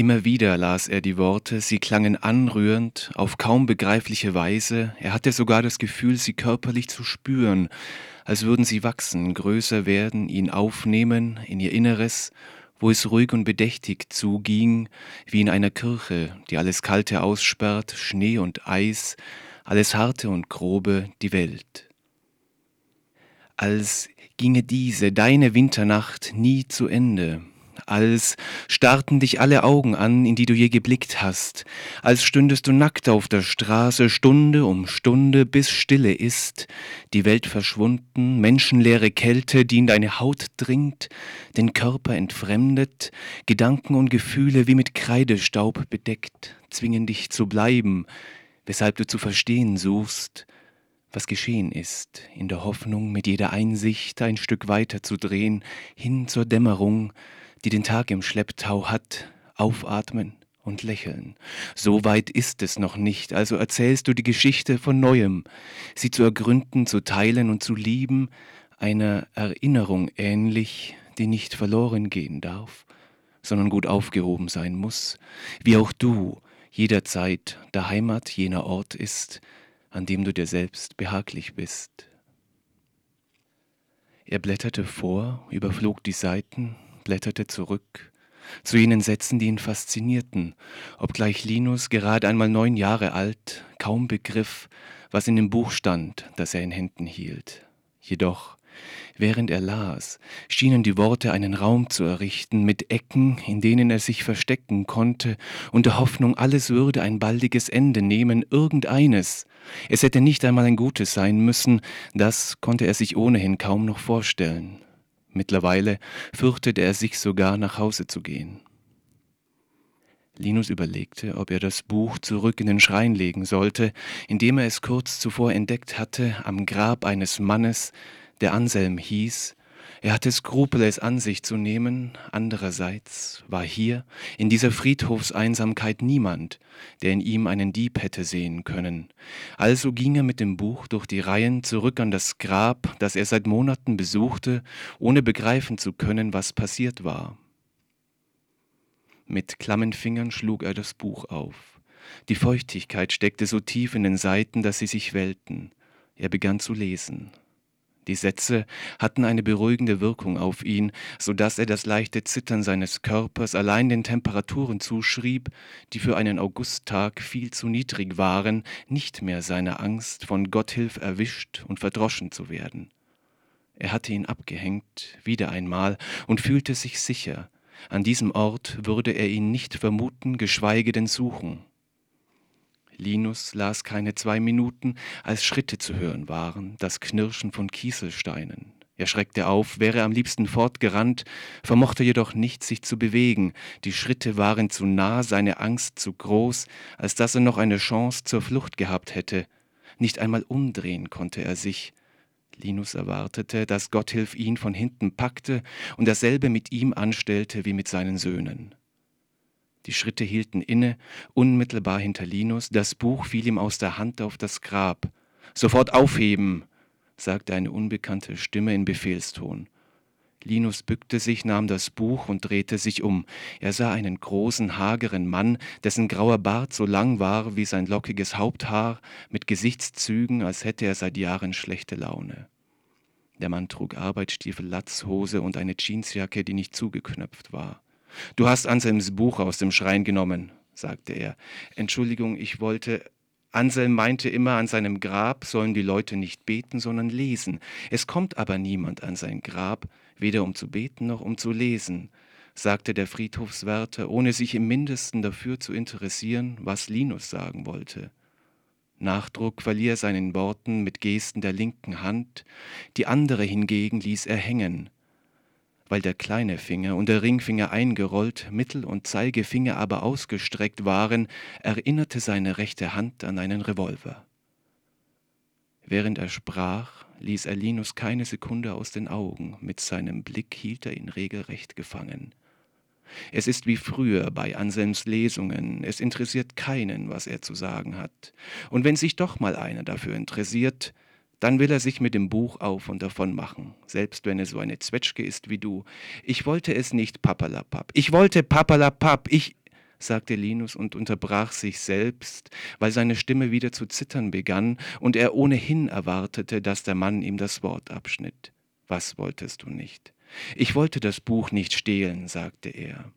Immer wieder las er die Worte, sie klangen anrührend, auf kaum begreifliche Weise, er hatte sogar das Gefühl, sie körperlich zu spüren, als würden sie wachsen, größer werden, ihn aufnehmen in ihr Inneres, wo es ruhig und bedächtig zuging, wie in einer Kirche, die alles Kalte aussperrt, Schnee und Eis, alles Harte und Grobe, die Welt. Als ginge diese, deine Winternacht, nie zu Ende, als starrten dich alle Augen an, in die du je geblickt hast, als stündest du nackt auf der Straße Stunde um Stunde, bis Stille ist, die Welt verschwunden, menschenleere Kälte, die in deine Haut dringt, den Körper entfremdet, Gedanken und Gefühle wie mit Kreidestaub bedeckt, zwingen dich zu bleiben, weshalb du zu verstehen suchst, was geschehen ist, in der Hoffnung, mit jeder Einsicht ein Stück weiter zu drehen, hin zur Dämmerung, die den Tag im Schlepptau hat, aufatmen und lächeln. So weit ist es noch nicht, also erzählst du die Geschichte von neuem, sie zu ergründen, zu teilen und zu lieben, einer Erinnerung ähnlich, die nicht verloren gehen darf, sondern gut aufgehoben sein muss, wie auch du jederzeit der Heimat jener Ort ist, an dem du dir selbst behaglich bist. Er blätterte vor, überflog die Seiten, blätterte zurück zu jenen Sätzen, die ihn faszinierten, obgleich Linus gerade einmal neun Jahre alt kaum begriff, was in dem Buch stand, das er in Händen hielt. Jedoch, während er las, schienen die Worte einen Raum zu errichten mit Ecken, in denen er sich verstecken konnte, und der Hoffnung, alles würde ein baldiges Ende nehmen, irgendeines. Es hätte nicht einmal ein gutes sein müssen, das konnte er sich ohnehin kaum noch vorstellen. Mittlerweile fürchtete er sich sogar, nach Hause zu gehen. Linus überlegte, ob er das Buch zurück in den Schrein legen sollte, indem er es kurz zuvor entdeckt hatte am Grab eines Mannes, der Anselm hieß, er hatte Skrupel, es an sich zu nehmen, andererseits war hier, in dieser Friedhofseinsamkeit niemand, der in ihm einen Dieb hätte sehen können. Also ging er mit dem Buch durch die Reihen zurück an das Grab, das er seit Monaten besuchte, ohne begreifen zu können, was passiert war. Mit klammen Fingern schlug er das Buch auf. Die Feuchtigkeit steckte so tief in den Seiten, dass sie sich wellten. Er begann zu lesen. Die Sätze hatten eine beruhigende Wirkung auf ihn, so dass er das leichte Zittern seines Körpers allein den Temperaturen zuschrieb, die für einen Augusttag viel zu niedrig waren, nicht mehr seiner Angst, von Gotthilf erwischt und verdroschen zu werden. Er hatte ihn abgehängt, wieder einmal, und fühlte sich sicher, an diesem Ort würde er ihn nicht vermuten, geschweige denn suchen. Linus las keine zwei Minuten, als Schritte zu hören waren, das Knirschen von Kieselsteinen. Er schreckte auf, wäre am liebsten fortgerannt, vermochte jedoch nicht, sich zu bewegen. Die Schritte waren zu nah, seine Angst zu groß, als dass er noch eine Chance zur Flucht gehabt hätte. Nicht einmal umdrehen konnte er sich. Linus erwartete, dass Gotthilf ihn von hinten packte und dasselbe mit ihm anstellte wie mit seinen Söhnen. Die Schritte hielten inne, unmittelbar hinter Linus, das Buch fiel ihm aus der Hand auf das Grab. Sofort aufheben, sagte eine unbekannte Stimme in Befehlston. Linus bückte sich, nahm das Buch und drehte sich um. Er sah einen großen, hageren Mann, dessen grauer Bart so lang war wie sein lockiges Haupthaar, mit Gesichtszügen, als hätte er seit Jahren schlechte Laune. Der Mann trug Arbeitsstiefel, Latzhose und eine Jeansjacke, die nicht zugeknöpft war. Du hast Anselms Buch aus dem Schrein genommen, sagte er. Entschuldigung, ich wollte. Anselm meinte immer, an seinem Grab sollen die Leute nicht beten, sondern lesen. Es kommt aber niemand an sein Grab, weder um zu beten noch um zu lesen, sagte der Friedhofswärter, ohne sich im mindesten dafür zu interessieren, was Linus sagen wollte. Nachdruck verlieh er seinen Worten mit Gesten der linken Hand, die andere hingegen ließ er hängen weil der kleine Finger und der Ringfinger eingerollt, Mittel- und Zeigefinger aber ausgestreckt waren, erinnerte seine rechte Hand an einen Revolver. Während er sprach, ließ er Linus keine Sekunde aus den Augen, mit seinem Blick hielt er ihn regelrecht gefangen. Es ist wie früher bei Anselms Lesungen, es interessiert keinen, was er zu sagen hat. Und wenn sich doch mal einer dafür interessiert, dann will er sich mit dem Buch auf und davon machen, selbst wenn er so eine Zwetschge ist wie du. Ich wollte es nicht papalapap. Ich wollte papalapap. Ich. sagte Linus und unterbrach sich selbst, weil seine Stimme wieder zu zittern begann und er ohnehin erwartete, dass der Mann ihm das Wort abschnitt. Was wolltest du nicht? Ich wollte das Buch nicht stehlen, sagte er.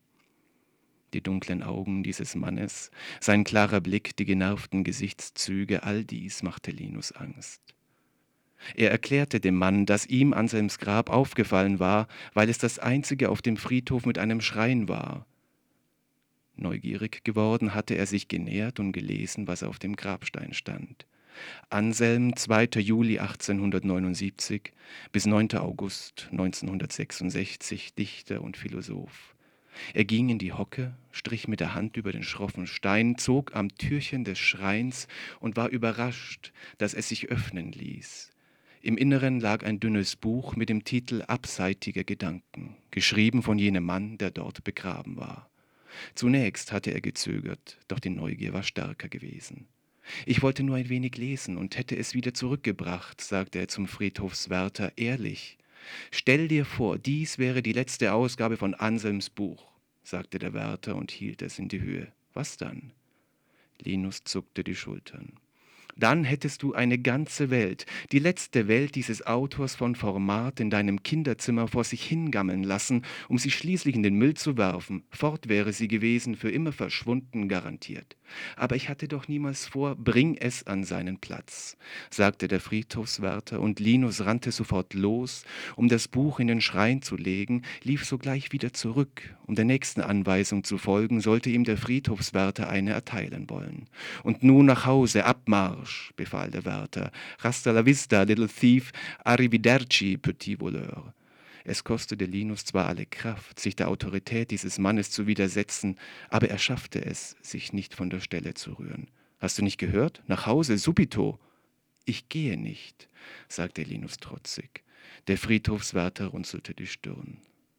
Die dunklen Augen dieses Mannes, sein klarer Blick, die genervten Gesichtszüge, all dies machte Linus Angst. Er erklärte dem Mann, dass ihm Anselms Grab aufgefallen war, weil es das einzige auf dem Friedhof mit einem Schrein war. Neugierig geworden hatte er sich genähert und gelesen, was auf dem Grabstein stand. Anselm, 2. Juli 1879 bis 9. August 1966, Dichter und Philosoph. Er ging in die Hocke, strich mit der Hand über den schroffen Stein, zog am Türchen des Schreins und war überrascht, dass es sich öffnen ließ. Im Inneren lag ein dünnes Buch mit dem Titel Abseitige Gedanken, geschrieben von jenem Mann, der dort begraben war. Zunächst hatte er gezögert, doch die Neugier war stärker gewesen. Ich wollte nur ein wenig lesen und hätte es wieder zurückgebracht, sagte er zum Friedhofswärter ehrlich. Stell dir vor, dies wäre die letzte Ausgabe von Anselms Buch, sagte der Wärter und hielt es in die Höhe. Was dann? Linus zuckte die Schultern. Dann hättest du eine ganze Welt, die letzte Welt dieses Autors von Format in deinem Kinderzimmer vor sich hingammeln lassen, um sie schließlich in den Müll zu werfen. Fort wäre sie gewesen, für immer verschwunden garantiert. Aber ich hatte doch niemals vor, bring es an seinen Platz, sagte der Friedhofswärter, und Linus rannte sofort los, um das Buch in den Schrein zu legen, lief sogleich wieder zurück, um der nächsten Anweisung zu folgen, sollte ihm der Friedhofswärter eine erteilen wollen. Und nun nach Hause, Abmarsch, befahl der Wärter. Rasta la vista, little thief, arrivederci, petit voleur. Es kostete Linus zwar alle Kraft, sich der Autorität dieses Mannes zu widersetzen, aber er schaffte es, sich nicht von der Stelle zu rühren. Hast du nicht gehört? Nach Hause, subito. Ich gehe nicht, sagte Linus trotzig. Der Friedhofswärter runzelte die Stirn.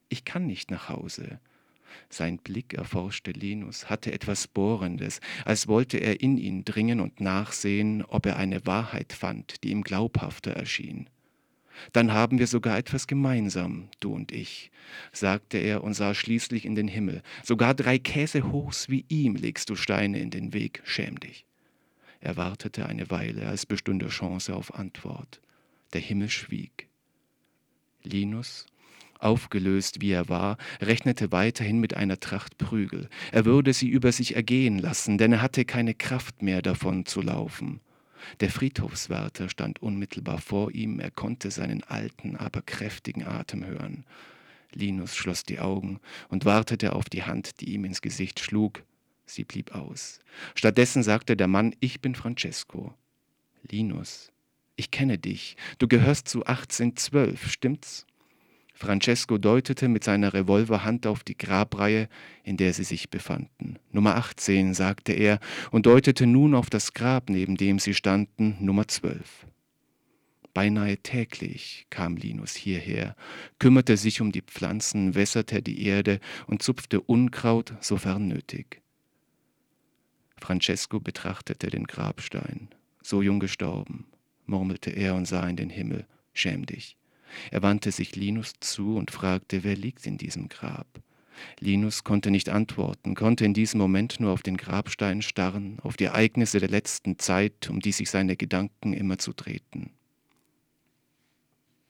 Ich kann nicht nach Hause. Sein Blick erforschte Linus, hatte etwas Bohrendes, als wollte er in ihn dringen und nachsehen, ob er eine Wahrheit fand, die ihm glaubhafter erschien. Dann haben wir sogar etwas gemeinsam, du und ich, sagte er und sah schließlich in den Himmel. Sogar drei Käsehochs wie ihm legst du Steine in den Weg, schäm dich. Er wartete eine Weile, als bestünde Chance auf Antwort. Der Himmel schwieg. Linus, aufgelöst wie er war, rechnete weiterhin mit einer Tracht Prügel. Er würde sie über sich ergehen lassen, denn er hatte keine Kraft mehr davon zu laufen. Der Friedhofswärter stand unmittelbar vor ihm, er konnte seinen alten, aber kräftigen Atem hören. Linus schloss die Augen und wartete auf die Hand, die ihm ins Gesicht schlug. Sie blieb aus. Stattdessen sagte der Mann, ich bin Francesco. Linus, ich kenne dich. Du gehörst zu 1812, stimmt's? Francesco deutete mit seiner Revolverhand auf die Grabreihe, in der sie sich befanden. Nummer 18, sagte er und deutete nun auf das Grab, neben dem sie standen, Nummer 12. Beinahe täglich kam Linus hierher, kümmerte sich um die Pflanzen, wässerte die Erde und zupfte Unkraut, sofern nötig. Francesco betrachtete den Grabstein. So jung gestorben, murmelte er und sah in den Himmel. Schäm dich. Er wandte sich Linus zu und fragte, wer liegt in diesem Grab? Linus konnte nicht antworten, konnte in diesem Moment nur auf den Grabstein starren, auf die Ereignisse der letzten Zeit, um die sich seine Gedanken immer zu drehten.